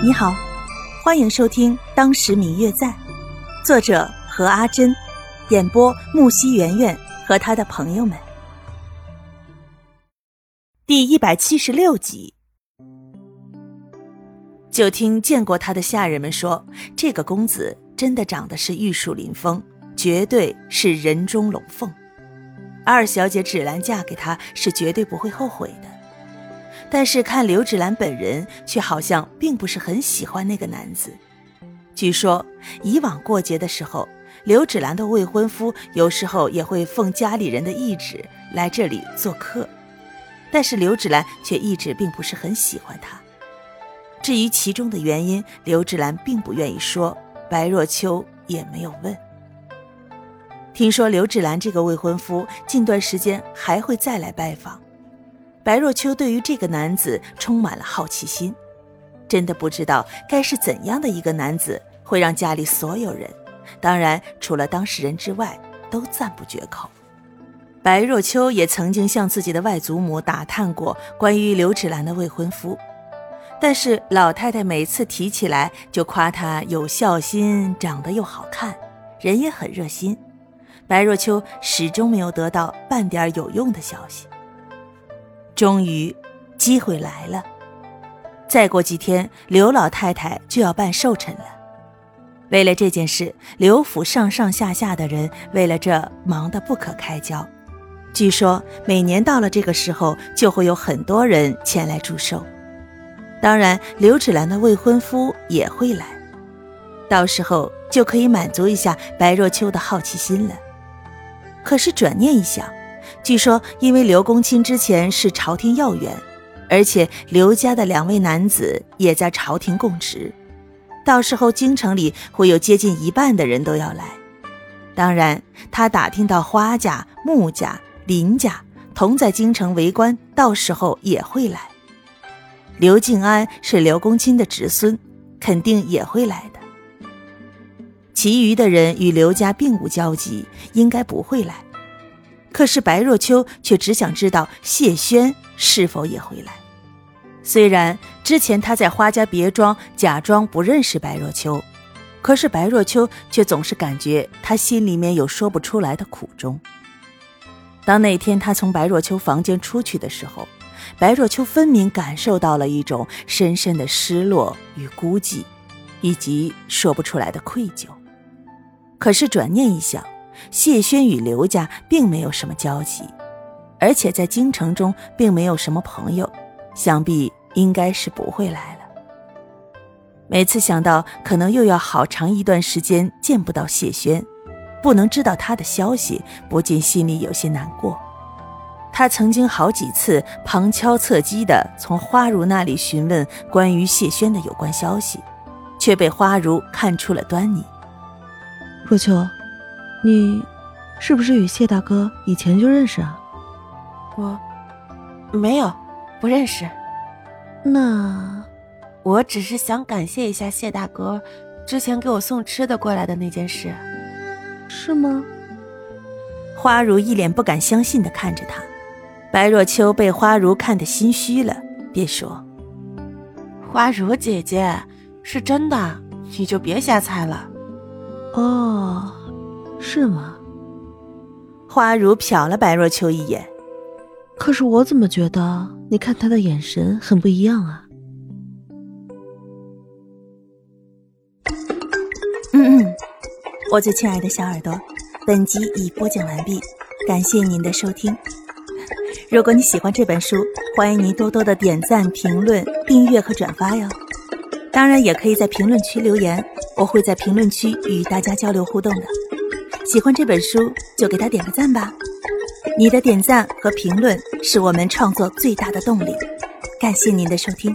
你好，欢迎收听《当时明月在》，作者何阿珍，演播木西圆圆和他的朋友们。第一百七十六集，就听见过他的下人们说，这个公子真的长得是玉树临风，绝对是人中龙凤。二小姐芷兰嫁给他是绝对不会后悔的。但是看刘芷兰本人，却好像并不是很喜欢那个男子。据说以往过节的时候，刘芷兰的未婚夫有时候也会奉家里人的懿旨来这里做客，但是刘芷兰却一直并不是很喜欢他。至于其中的原因，刘芷兰并不愿意说，白若秋也没有问。听说刘芷兰这个未婚夫近段时间还会再来拜访。白若秋对于这个男子充满了好奇心，真的不知道该是怎样的一个男子会让家里所有人，当然除了当事人之外，都赞不绝口。白若秋也曾经向自己的外祖母打探过关于刘芷兰的未婚夫，但是老太太每次提起来就夸他有孝心，长得又好看，人也很热心。白若秋始终没有得到半点有用的消息。终于，机会来了。再过几天，刘老太太就要办寿辰了。为了这件事，刘府上上下下的人为了这忙得不可开交。据说每年到了这个时候，就会有很多人前来祝寿。当然，刘芷兰的未婚夫也会来，到时候就可以满足一下白若秋的好奇心了。可是转念一想，据说，因为刘公卿之前是朝廷要员，而且刘家的两位男子也在朝廷供职，到时候京城里会有接近一半的人都要来。当然，他打听到花家、穆家、林家同在京城为官，到时候也会来。刘敬安是刘公卿的侄孙，肯定也会来的。其余的人与刘家并无交集，应该不会来。可是白若秋却只想知道谢轩是否也会来。虽然之前他在花家别庄假装不认识白若秋，可是白若秋却总是感觉他心里面有说不出来的苦衷。当那天他从白若秋房间出去的时候，白若秋分明感受到了一种深深的失落与孤寂，以及说不出来的愧疚。可是转念一想。谢轩与刘家并没有什么交集，而且在京城中并没有什么朋友，想必应该是不会来了。每次想到可能又要好长一段时间见不到谢轩，不能知道他的消息，不禁心里有些难过。他曾经好几次旁敲侧击地从花如那里询问关于谢轩的有关消息，却被花如看出了端倪。若秋。你，是不是与谢大哥以前就认识啊？我，没有，不认识。那，我只是想感谢一下谢大哥，之前给我送吃的过来的那件事。是吗？花如一脸不敢相信的看着他，白若秋被花如看得心虚了，便说：“花如姐姐，是真的，你就别瞎猜了。”哦。是吗？花如瞟了白若秋一眼，可是我怎么觉得你看他的眼神很不一样啊？嗯嗯，我最亲爱的小耳朵，本集已播讲完毕，感谢您的收听。如果你喜欢这本书，欢迎您多多的点赞、评论、订阅和转发哟。当然，也可以在评论区留言，我会在评论区与大家交流互动的。喜欢这本书就给他点个赞吧，你的点赞和评论是我们创作最大的动力。感谢您的收听。